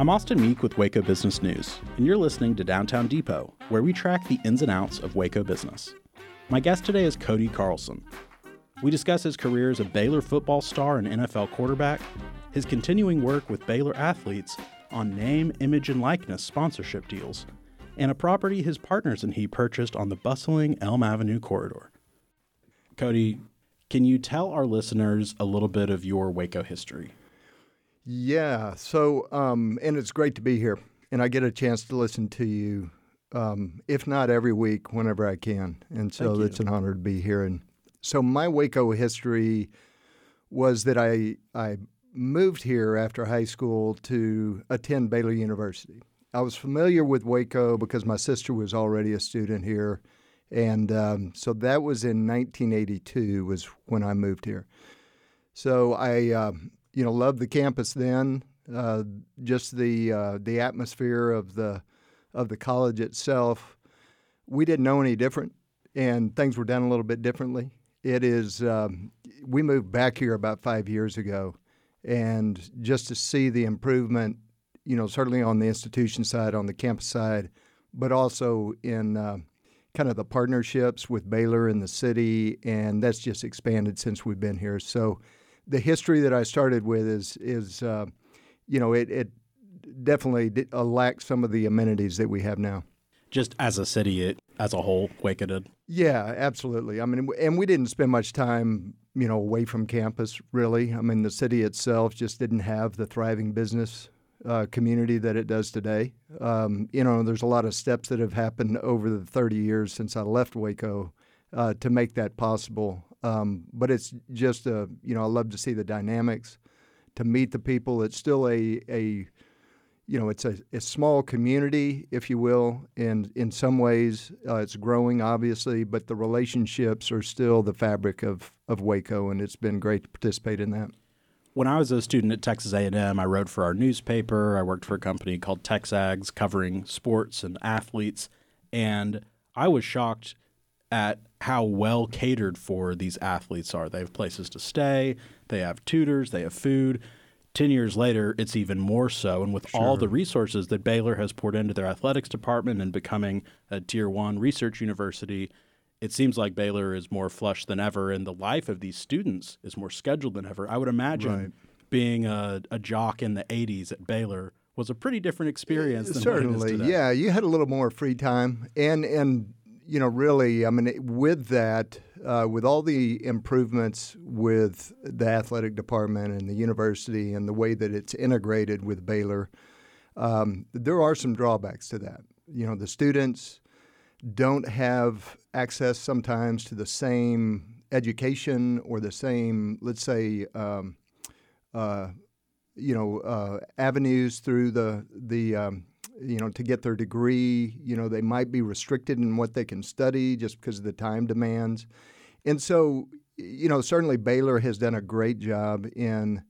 I'm Austin Meek with Waco Business News, and you're listening to Downtown Depot, where we track the ins and outs of Waco business. My guest today is Cody Carlson. We discuss his career as a Baylor football star and NFL quarterback, his continuing work with Baylor athletes on name, image, and likeness sponsorship deals, and a property his partners and he purchased on the bustling Elm Avenue corridor. Cody, can you tell our listeners a little bit of your Waco history? Yeah. So, um, and it's great to be here, and I get a chance to listen to you, um, if not every week, whenever I can. And so it's an honor to be here. And so my Waco history was that I I moved here after high school to attend Baylor University. I was familiar with Waco because my sister was already a student here, and um, so that was in 1982 was when I moved here. So I um, you know, loved the campus then. Uh, just the uh, the atmosphere of the of the college itself. We didn't know any different, and things were done a little bit differently. It is. Um, we moved back here about five years ago, and just to see the improvement, you know, certainly on the institution side, on the campus side, but also in uh, kind of the partnerships with Baylor and the city, and that's just expanded since we've been here. So the history that I started with is is uh, you know it, it definitely did, uh, lacks some of the amenities that we have now. Just as a city, it as a whole, Waco did. Yeah, absolutely. I mean, and we didn't spend much time, you know, away from campus. Really, I mean, the city itself just didn't have the thriving business uh, community that it does today. Um, you know, there's a lot of steps that have happened over the 30 years since I left Waco uh, to make that possible. Um, but it's just a you know I love to see the dynamics, to meet the people. It's still a a you know it's a, a small community, if you will. And in some ways, uh, it's growing obviously, but the relationships are still the fabric of of Waco, and it's been great to participate in that. When I was a student at Texas A&M, I wrote for our newspaper. I worked for a company called TexAgs, covering sports and athletes, and I was shocked at how well catered for these athletes are. They have places to stay, they have tutors, they have food. 10 years later, it's even more so. And with sure. all the resources that Baylor has poured into their athletics department and becoming a tier one research university, it seems like Baylor is more flush than ever, and the life of these students is more scheduled than ever. I would imagine right. being a, a jock in the 80s at Baylor was a pretty different experience. Certainly, yeah. You had a little more free time, and and you know, really, I mean, with that, uh, with all the improvements with the athletic department and the university and the way that it's integrated with Baylor, um, there are some drawbacks to that. You know, the students don't have access sometimes to the same education or the same, let's say, um, uh, you know, uh, avenues through the the um, you know, to get their degree, you know, they might be restricted in what they can study just because of the time demands. And so, you know, certainly Baylor has done a great job in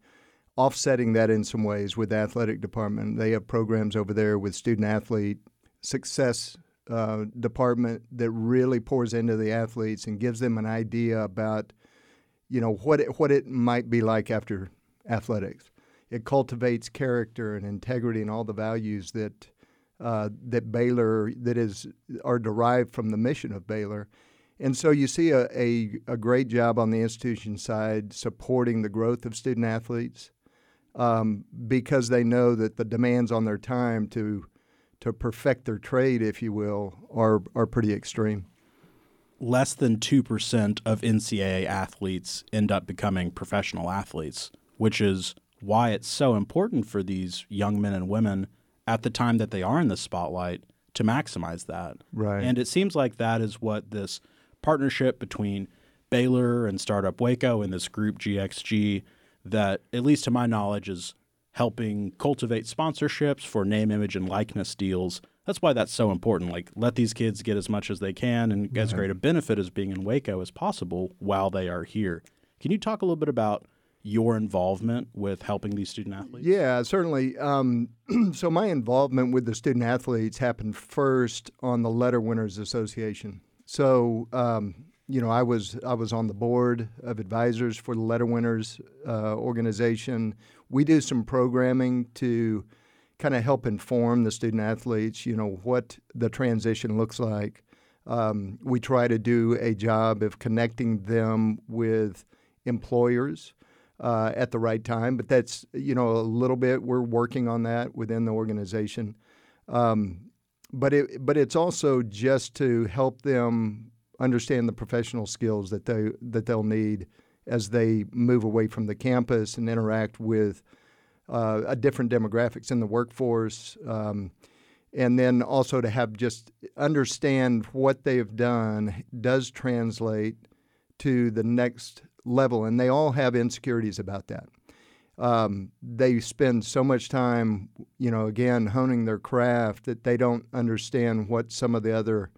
offsetting that in some ways with the athletic department. They have programs over there with student athlete success uh, department that really pours into the athletes and gives them an idea about, you know, what it, what it might be like after athletics. It cultivates character and integrity and all the values that uh, that Baylor that is are derived from the mission of Baylor, And so you see a, a, a, great job on the institution side supporting the growth of student athletes um, because they know that the demands on their time to to perfect their trade, if you will, are are pretty extreme. Less than two percent of NCAA athletes end up becoming professional athletes, which is why it's so important for these young men and women at the time that they are in the spotlight to maximize that. Right. And it seems like that is what this partnership between Baylor and Startup Waco and this group GXG that, at least to my knowledge, is helping cultivate sponsorships for name, image, and likeness deals. That's why that's so important. Like, let these kids get as much as they can and right. as great a benefit as being in Waco as possible while they are here. Can you talk a little bit about your involvement with helping these student athletes? Yeah, certainly. Um, so, my involvement with the student athletes happened first on the Letter Winners Association. So, um, you know, I was I was on the board of advisors for the Letter Winners uh, organization. We do some programming to kind of help inform the student athletes. You know what the transition looks like. Um, we try to do a job of connecting them with employers uh, at the right time, but that's you know a little bit. We're working on that within the organization. Um, but it but it's also just to help them understand the professional skills that they that they'll need as they move away from the campus and interact with uh, a different demographics in the workforce, um, and then also to have just understand what they have done does translate to the next level, and they all have insecurities about that um, they spend so much time, you know, again, honing their craft that they don't understand what some of the other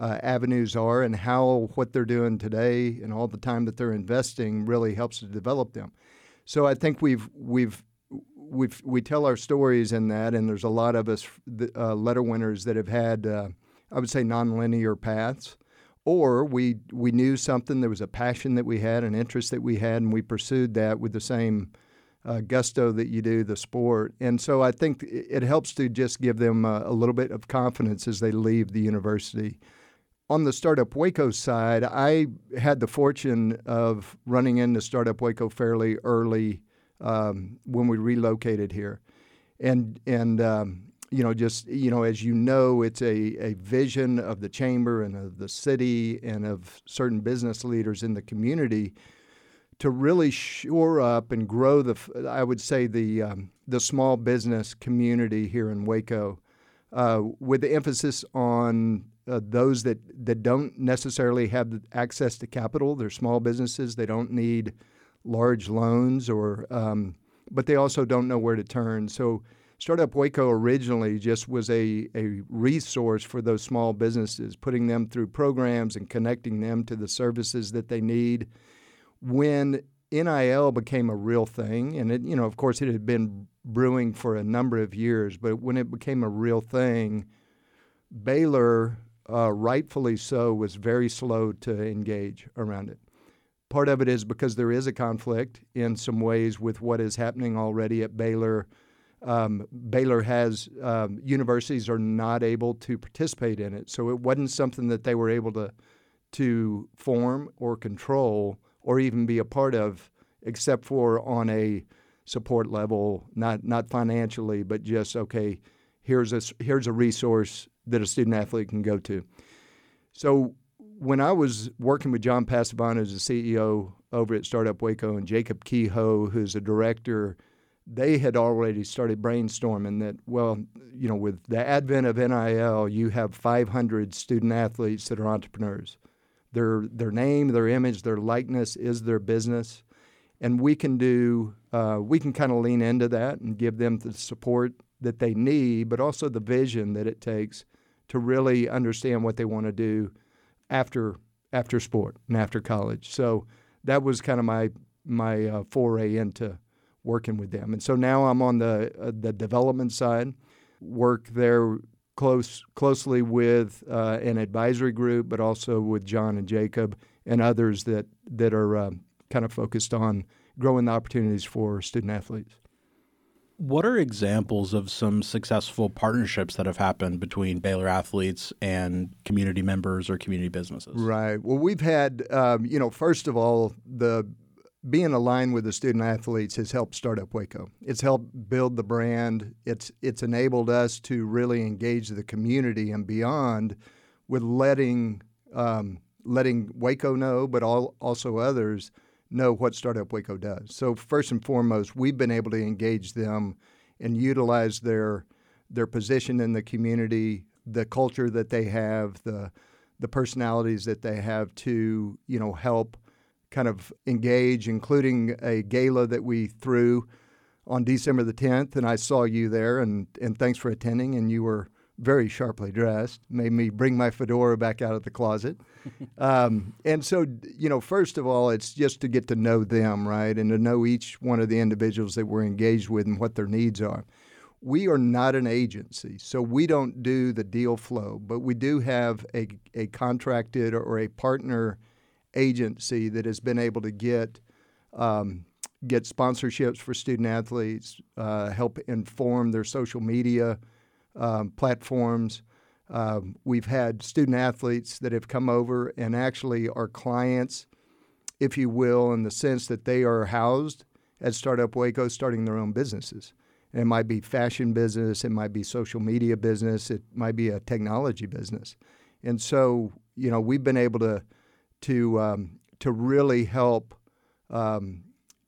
uh, avenues are and how what they're doing today and all the time that they're investing really helps to develop them. So I think we've we've we've we tell our stories in that, and there's a lot of us uh, letter winners that have had, uh, I would say, nonlinear paths or we we knew something there was a passion that we had an interest that we had and we pursued that with the same uh, gusto that you do the sport. And so I think it helps to just give them a, a little bit of confidence as they leave the university. On the Startup Waco side, I had the fortune of running into Startup Waco fairly early um, when we relocated here. And, and um, you know, just, you know, as you know, it's a, a vision of the chamber and of the city and of certain business leaders in the community to really shore up and grow the, I would say the um, the small business community here in Waco, uh, with the emphasis on uh, those that that don't necessarily have access to capital. They're small businesses. They don't need large loans, or um, but they also don't know where to turn. So. Startup Waco originally just was a, a resource for those small businesses, putting them through programs and connecting them to the services that they need when NIL became a real thing, and it, you know, of course, it had been brewing for a number of years, but when it became a real thing, Baylor, uh, rightfully so, was very slow to engage around it. Part of it is because there is a conflict in some ways with what is happening already at Baylor. Um, Baylor has um, universities are not able to participate in it, so it wasn't something that they were able to to form or control or even be a part of, except for on a support level, not not financially, but just okay. Here's a here's a resource that a student athlete can go to. So when I was working with John Passavano as the CEO over at Startup Waco and Jacob Kehoe, who's a director, they had already started brainstorming that, well, you know, with the advent of NIL, you have 500 student athletes that are entrepreneurs. Their their name, their image, their likeness is their business, and we can do uh, we can kind of lean into that and give them the support that they need, but also the vision that it takes to really understand what they want to do after after sport and after college. So that was kind of my my uh, foray into working with them. And so now I'm on the uh, the development side, work there close closely with uh, an advisory group, but also with John and Jacob and others that that are uh, kind of focused on growing the opportunities for student athletes. What are examples of some successful partnerships that have happened between Baylor athletes and community members or community businesses? Right. Well, we've had, um, you know, first of all, the being aligned with the student athletes has helped Startup Waco. It's helped build the brand. It's it's enabled us to really engage the community and beyond with letting um, letting Waco know, but all, also others know what Startup Waco does. So first and foremost, we've been able to engage them and utilize their their position in the community, the culture that they have, the the personalities that they have to you know help kind of engage, including a gala that we threw on December the 10th, and I saw you there, and and thanks for attending, and you were very sharply dressed, made me bring my fedora back out of the closet. um, and so, you know, first of all, it's just to get to know them, right? And to know each one of the individuals that we're engaged with and what their needs are. We are not an agency, so we don't do the deal flow, but we do have a, a contracted or a partner agency that has been able to get um, get sponsorships for student athletes, uh, help inform their social media um, platforms. Um, we've had student athletes that have come over and actually are clients, if you will, in the sense that they are housed at Startup Waco starting their own businesses. And it might be fashion business, it might be social media business, it might be a technology business. And so, you know, we've been able to to um, to really help um,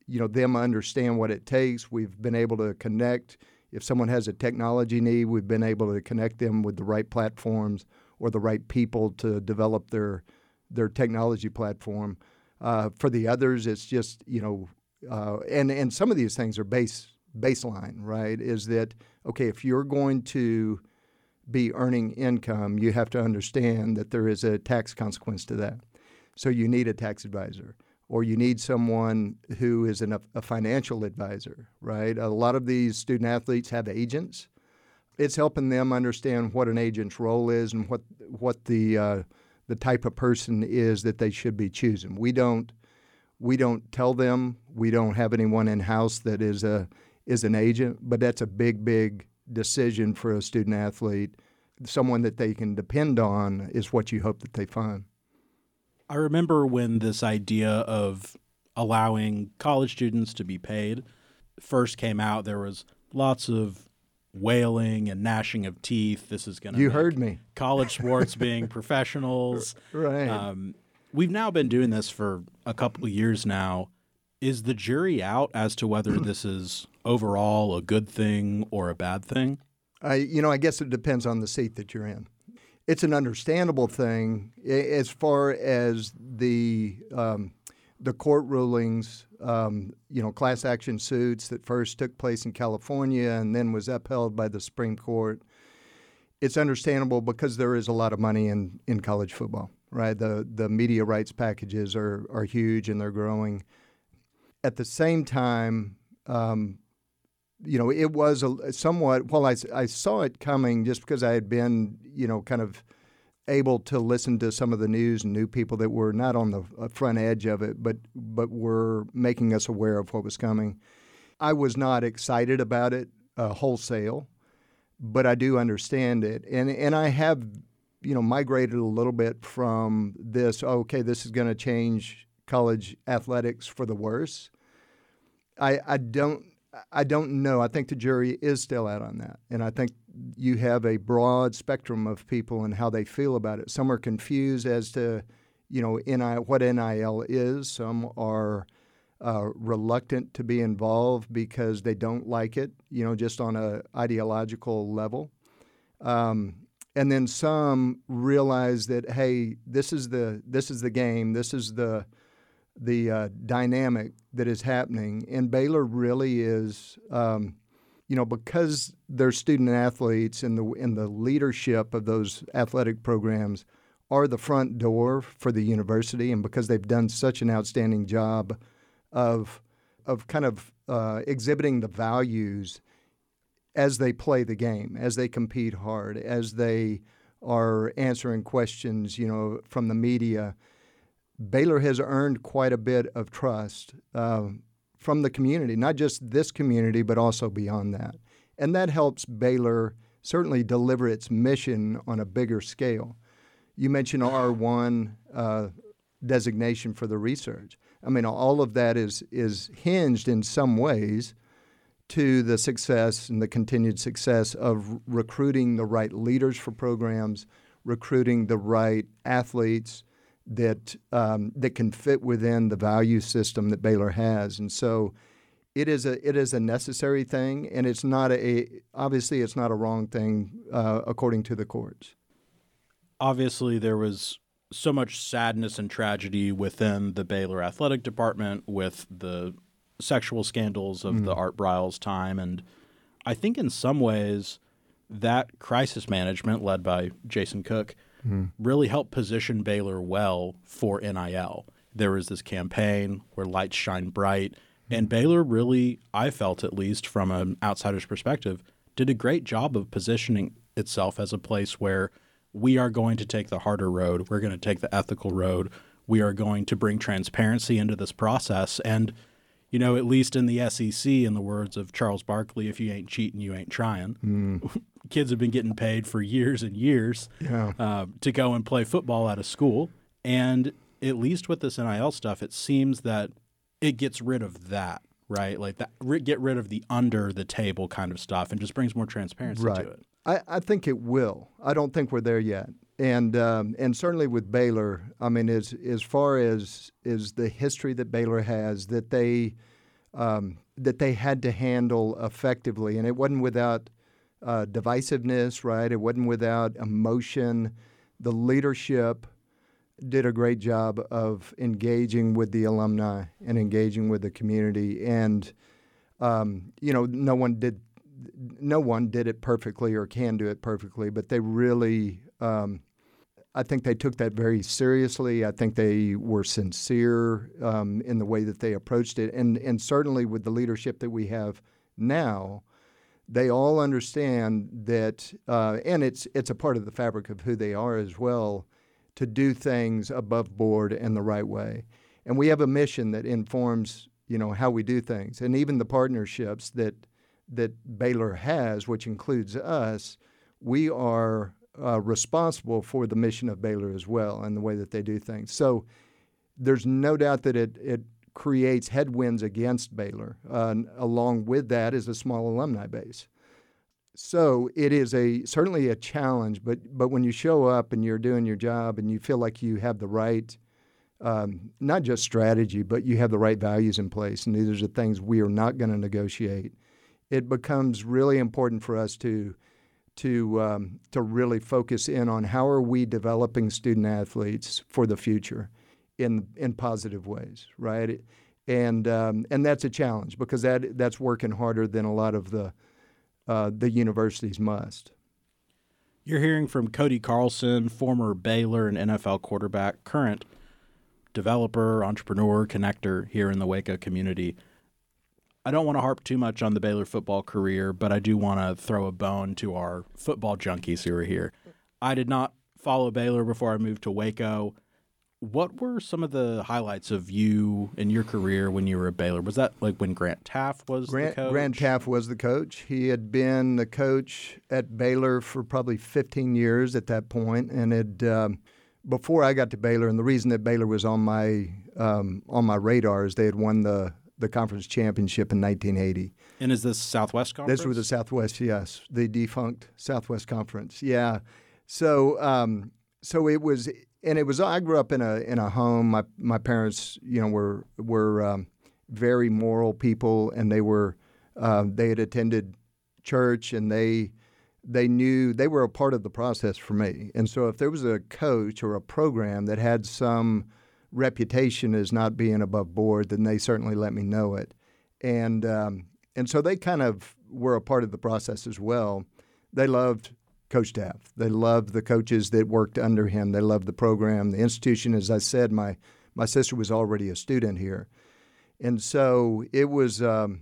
you know them understand what it takes. We've been able to connect if someone has a technology need, we've been able to connect them with the right platforms or the right people to develop their their technology platform. Uh, for the others, it's just you know, uh, and and some of these things are base baseline, right? Is that okay? If you're going to be earning income, you have to understand that there is a tax consequence to that. So you need a tax advisor or you need someone who is an, a financial advisor, right? A lot of these student athletes have agents. It's helping them understand what an agent's role is and what what the uh, the type of person is that they should be choosing. We don't we don't tell them. We don't have anyone in house that is a is an agent, but that's a big big decision for a student athlete. Someone that they can depend on is what you hope that they find. I remember when this idea of allowing college students to be paid first came out, there was lots of wailing and gnashing of teeth. This is going to you heard me college sports being professionals, right? Um, we've now been doing this for a couple of years now. Is the jury out as to whether this is overall a good thing or a bad thing? I, you know, I guess it depends on the seat that you're in it's an understandable thing as far as the um, the court rulings, um, you know, class action suits that first took place in California and then was upheld by the Supreme Court. It's understandable because there is a lot of money in, in college football, right? The the media rights packages are are huge and they're growing. At the same time, um, you know, it was a somewhat. Well, I, I saw it coming just because I had been, you know, kind of able to listen to some of the news and knew people that were not on the uh, front edge of it, but but were making us aware of what was coming. I was not excited about it uh, wholesale, but I do understand it, and and I have, you know, migrated a little bit from this. Okay, this is going to change college athletics for the worse. I I don't I don't know. I think the jury is still out on that. And I think you have a broad spectrum of people and how they feel about it. Some are confused as to, you know, NIL, what NIL is. Some are uh, reluctant to be involved because they don't like it, you know, just on a ideological level. Um, and then some realize that, hey, this is the this is the game. This is the the uh, dynamic that is happening. And Baylor really is, um, you know, because their student athletes and the in the leadership of those athletic programs are the front door for the university, and because they've done such an outstanding job of of kind of uh, exhibiting the values as they play the game, as they compete hard, as they are answering questions, you know, from the media Baylor has earned quite a bit of trust uh, from the community, not just this community, but also beyond that. And that helps Baylor certainly deliver its mission on a bigger scale. You mentioned R1 uh, designation for the research. I mean, all of that is is hinged in some ways to the success and the continued success of recruiting the right leaders for programs, recruiting the right athletes that um, that can fit within the value system that Baylor has, and so it is a it is a necessary thing, and it's not a obviously it's not a wrong thing uh, according to the courts. Obviously, there was so much sadness and tragedy within the Baylor athletic department with the sexual scandals of mm. the Art Briles time. And I think in some ways, that crisis management led by Jason Cook mm. really helped position Baylor well for NIL. There was this campaign where lights shine bright. And Baylor really, I felt at least from an outsider's perspective, did a great job of positioning itself as a place where we are going to take the harder road. We're going to take the ethical road. We are going to bring transparency into this process. And, you know, at least in the SEC, in the words of Charles Barkley, if you ain't cheating, you ain't trying. Mm. Kids have been getting paid for years and years yeah. uh, to go and play football at a school. And at least with this NIL stuff, it seems that it gets rid of that right? Like that, get rid of the under the table kind of stuff and just brings more transparency right. to it. I, I think it will. I don't think we're there yet. And um, and certainly with Baylor, I mean, as as far as is the history that Baylor has, that they um, that they had to handle effectively, and it wasn't without uh, divisiveness, right? It wasn't without emotion. The leadership did a great job of engaging with the alumni and engaging with the community, and um, you know, no one did no one did it perfectly or can do it perfectly, but they really, um, I think they took that very seriously. I think they were sincere um, in the way that they approached it, and and certainly with the leadership that we have now, they all understand that, uh, and it's it's a part of the fabric of who they are as well, to do things above board and the right way. And we have a mission that informs you know how we do things, and even the partnerships that that Baylor has, which includes us, we are uh, responsible for the mission of Baylor as well and the way that they do things. So there's no doubt that it, it creates headwinds against Baylor. Uh, along with that is a small alumni base. So it is a certainly a challenge, but but when you show up and you're doing your job and you feel like you have the right, um, not just strategy, but you have the right values in place, and these are the things we are not going to negotiate it becomes really important for us to to um, to really focus in on how are we developing student athletes for the future in in positive ways, right? And um, and that's a challenge because that that's working harder than a lot of the uh, the universities must. You're hearing from Cody Carlson, former Baylor and NFL quarterback, current developer, entrepreneur, connector here in the Waco community. I don't want to harp too much on the Baylor football career, but I do want to throw a bone to our football junkies who are here. I did not follow Baylor before I moved to Waco. What were some of the highlights of you in your career when you were at Baylor? Was that like when Grant Teaff was Grant, the coach? Grant Teaff was the coach. He had been the coach at Baylor for probably 15 years at that point, and had um, before I got to Baylor. And the reason that Baylor was on my um, on my radar is they had won the the conference championship in 1980. And is this Southwest Conference? This was the Southwest, yes, the defunct Southwest Conference. Yeah. So, um, so it was, and it was. I grew up in a in a home. My my parents, you know, were were um, very moral people, and they were uh, they had attended church, and they they knew they were a part of the process for me. And so, if there was a coach or a program that had some reputation as not being above board, then they certainly let me know it. And um, and so they kind of were a part of the process as well. They loved Coach staff. They loved the coaches that worked under him. They loved the program, the institution. As I said, my my sister was already a student here, and so it was. Um,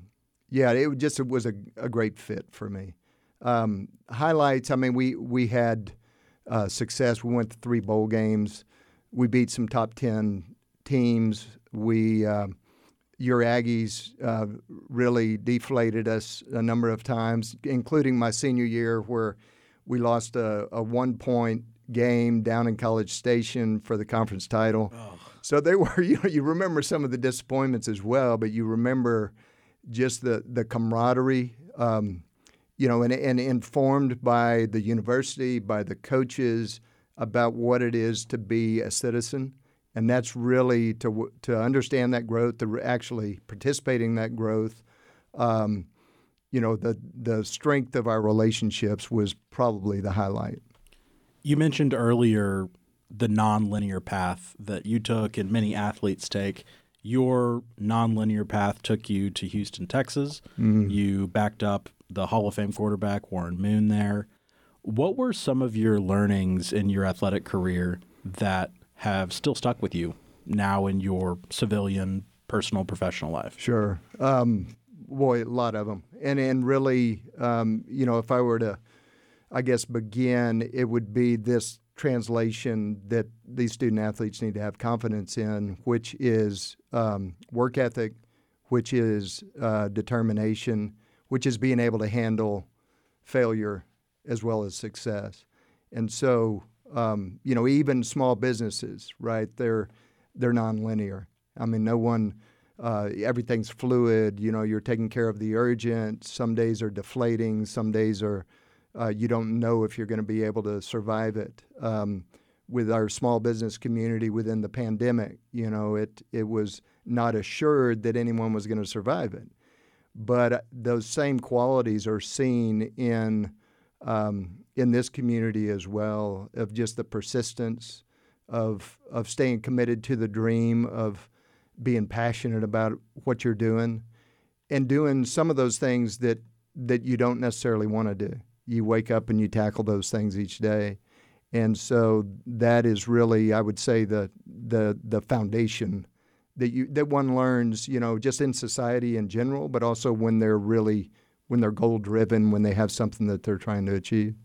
yeah, it just it was a, a great fit for me. Um, highlights. I mean, we we had uh, success. We went to three bowl games we beat some top 10 teams. We, uh, your Aggies uh, really deflated us a number of times, including my senior year where we lost a, a one point game down in College Station for the conference title. Oh. So they were, you know, you remember some of the disappointments as well, but you remember just the the camaraderie, um, you know, and, and informed by the university, by the coaches about what it is to be a citizen and that's really to to understand that growth, to actually participating in that growth. Um, you know, the the strength of our relationships was probably the highlight. You mentioned earlier the nonlinear path that you took and many athletes take. Your nonlinear path took you to Houston, Texas. Mm. You backed up the Hall of Fame quarterback Warren Moon there. What were some of your learnings in your athletic career that have still stuck with you now in your civilian, personal, professional life? Sure. Um, boy, a lot of them. And, and really, um, you know, if I were to, I guess, begin, it would be this translation that these student athletes need to have confidence in, which is um, work ethic, which is uh, determination, which is being able to handle failure as well as success. And so um, you know, even small businesses, right? They're they're nonlinear. I mean, no one. Uh, everything's fluid. You know, you're taking care of the urgent. Some days are deflating. Some days are uh, you don't know if you're going to be able to survive it. Um, with our small business community within the pandemic, you know, it it was not assured that anyone was going to survive it. But uh, those same qualities are seen in um, in this community as well of just the persistence of of staying committed to the dream of being passionate about what you're doing and doing some of those things that that you don't necessarily want to do. You wake up and you tackle those things each day. And so that is really I would say the the the foundation that you that one learns, you know, just in society in general, but also when they're really when they're goal driven, when they have something that they're trying to achieve.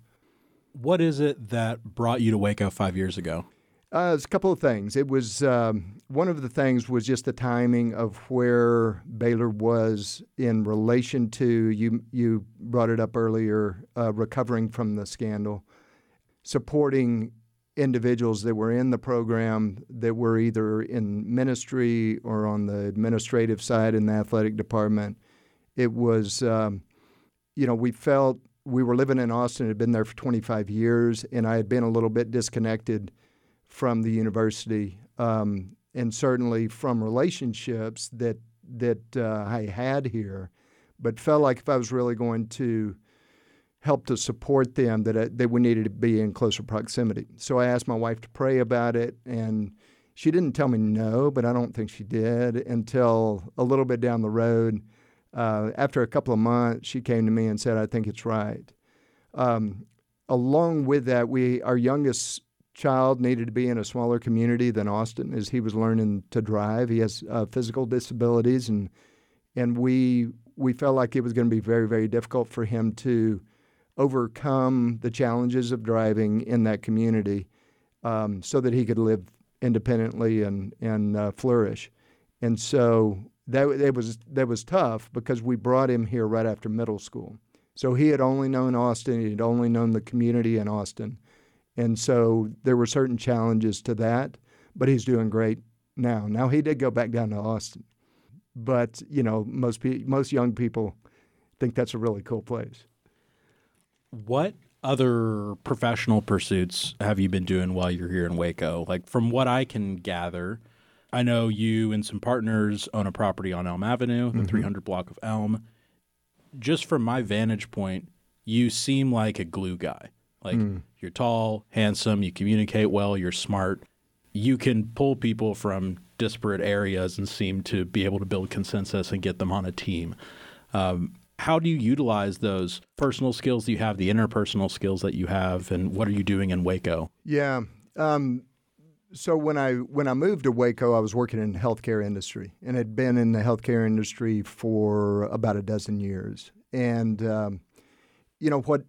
What is it that brought you to Waco five years ago? Uh, it's a couple of things. It was um, one of the things was just the timing of where Baylor was in relation to you. You brought it up earlier, uh, recovering from the scandal, supporting individuals that were in the program that were either in ministry or on the administrative side in the athletic department. It was, um, you know, we felt we were living in Austin, had been there for 25 years, and I had been a little bit disconnected from the university, um, and certainly from relationships that that uh, I had here, but felt like if I was really going to help to support them, that I, that we needed to be in closer proximity. So I asked my wife to pray about it, and she didn't tell me no, but I don't think she did until a little bit down the road uh, after a couple of months, she came to me and said, "I think it's right." Um, along with that, we our youngest child needed to be in a smaller community than Austin as he was learning to drive. He has uh, physical disabilities, and and we we felt like it was going to be very very difficult for him to overcome the challenges of driving in that community, um, so that he could live independently and and uh, flourish. And so that it was that was tough because we brought him here right after middle school. So he had only known Austin, he had only known the community in Austin. And so there were certain challenges to that, but he's doing great now. Now he did go back down to Austin. But, you know, most pe- most young people think that's a really cool place. What other professional pursuits have you been doing while you're here in Waco? Like from what I can gather, I know you and some partners own a property on Elm Avenue, the mm-hmm. 300 block of Elm. Just from my vantage point, you seem like a glue guy. Like mm. you're tall, handsome, you communicate well, you're smart. You can pull people from disparate areas and seem to be able to build consensus and get them on a team. Um, how do you utilize those personal skills you have, the interpersonal skills that you have, and what are you doing in Waco? Yeah. Um, so when I when I moved to Waco, I was working in the healthcare industry and had been in the healthcare industry for about a dozen years. And um, you know what,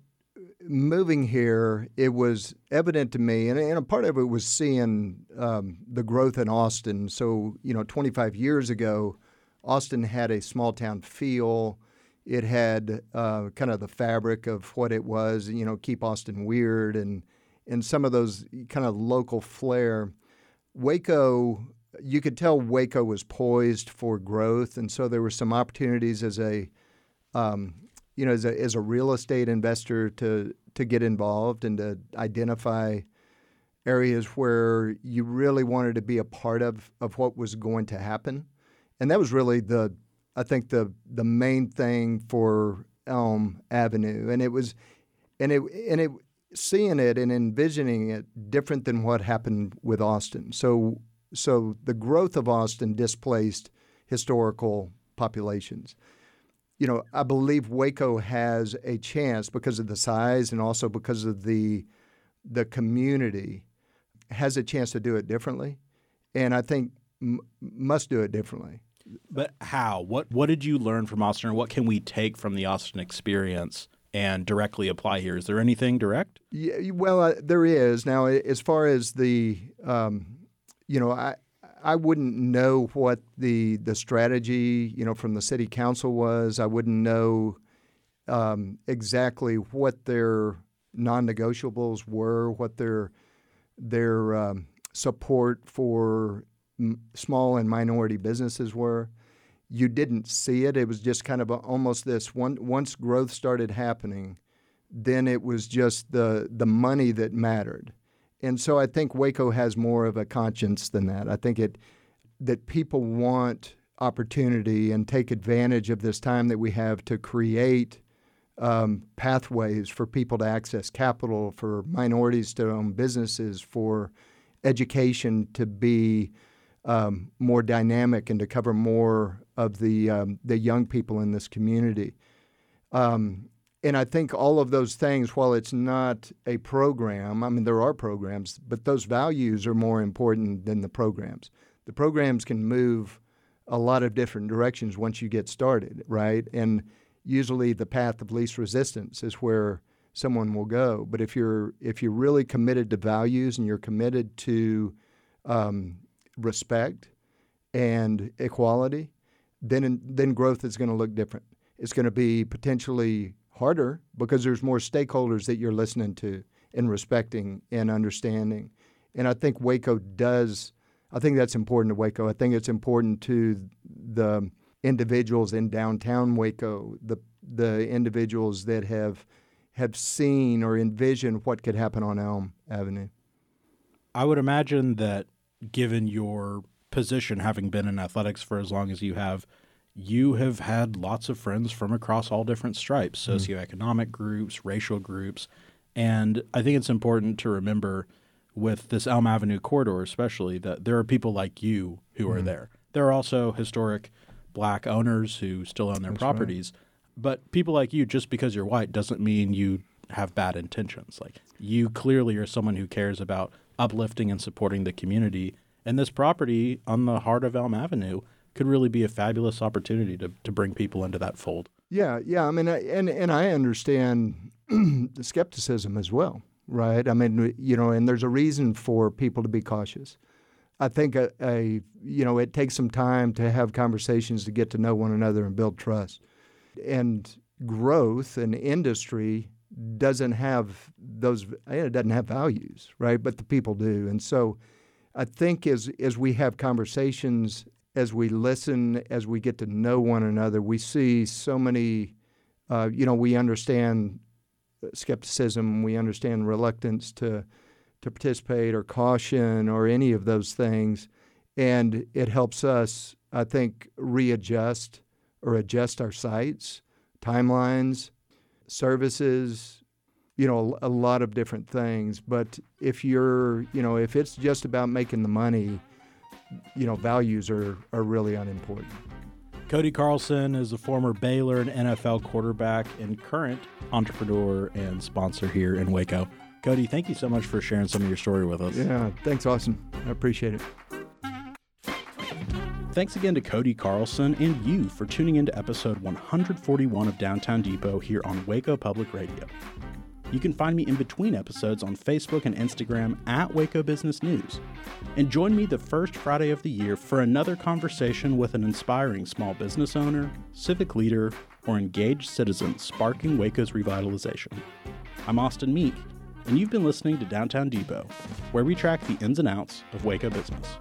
moving here, it was evident to me, and, and a part of it was seeing um, the growth in Austin. So you know, 25 years ago, Austin had a small town feel. It had uh, kind of the fabric of what it was, you know, keep Austin weird and and some of those kind of local flair. Waco, you could tell Waco was poised for growth, and so there were some opportunities as a, um, you know, as a, as a real estate investor to to get involved and to identify areas where you really wanted to be a part of of what was going to happen, and that was really the I think the the main thing for Elm Avenue, and it was, and it and it seeing it and envisioning it different than what happened with Austin. So so the growth of Austin displaced historical populations. You know, I believe Waco has a chance because of the size and also because of the the community has a chance to do it differently, and I think m- must do it differently. But how? What What did you learn from Austin, or what can we take from the Austin experience and directly apply here? Is there anything direct? Yeah, well, uh, there is. Now, as far as the, um, you know, I I wouldn't know what the the strategy, you know, from the city council was. I wouldn't know um, exactly what their non-negotiables were, what their their um, support for m- small and minority businesses were. You didn't see it. It was just kind of a, almost this one. Once growth started happening, then it was just the the money that mattered. And so I think Waco has more of a conscience than that. I think it that people want opportunity and take advantage of this time that we have to create um, pathways for people to access capital, for minorities to own businesses, for education to be um, more dynamic and to cover more of the um, the young people in this community. Um, and I think all of those things, while it's not a program, I mean there are programs, but those values are more important than the programs. The programs can move a lot of different directions once you get started, right? And usually the path of least resistance is where someone will go. But if you're if you're really committed to values and you're committed to um, respect and equality, then then growth is going to look different. It's going to be potentially harder because there's more stakeholders that you're listening to and respecting and understanding. And I think Waco does. I think that's important to Waco. I think it's important to the individuals in downtown Waco, the the individuals that have have seen or envisioned what could happen on Elm Avenue. I would imagine that given your position, having been in athletics for as long as you have, you have had lots of friends from across all different stripes, mm-hmm. socioeconomic groups, racial groups. And I think it's important to remember with this Elm Avenue corridor, especially, that there are people like you who are there. There are also historic black owners who still own their That's properties. Right. But people like you, just because you're white, doesn't mean you have bad intentions. Like you clearly are someone who cares about uplifting and supporting the community. And this property on the heart of Elm Avenue could really be a fabulous opportunity to, to bring people into that fold. Yeah, yeah. I mean, and and I understand the skepticism as well, right? I mean, you know, and there's a reason for people to be cautious. I think a, a, you know it takes some time to have conversations to get to know one another and build trust. And growth and industry doesn't have those eh, it doesn't have values, right? But the people do. And so I think as as we have conversations, as we listen, as we get to know one another, we see so many uh, you know, we understand skepticism, we understand reluctance to to participate or caution or any of those things. And it helps us, I think, readjust or adjust our sites, timelines, services, you know, a lot of different things. But if you're, you know, if it's just about making the money, you know, values are, are really unimportant. Cody Carlson is a former Baylor and NFL quarterback and current entrepreneur and sponsor here in Waco. Cody, thank you so much for sharing some of your story with us. Yeah, thanks, Austin. I appreciate it. Thanks again to Cody Carlson and you for tuning in to episode 141 of Downtown Depot here on Waco Public Radio. You can find me in between episodes on Facebook and Instagram at Waco Business News. And join me the first Friday of the year for another conversation with an inspiring small business owner, civic leader, or engaged citizen sparking Waco's revitalization. I'm Austin Meek, and you've been listening to Downtown Depot, where we track the ins and outs of Waco business.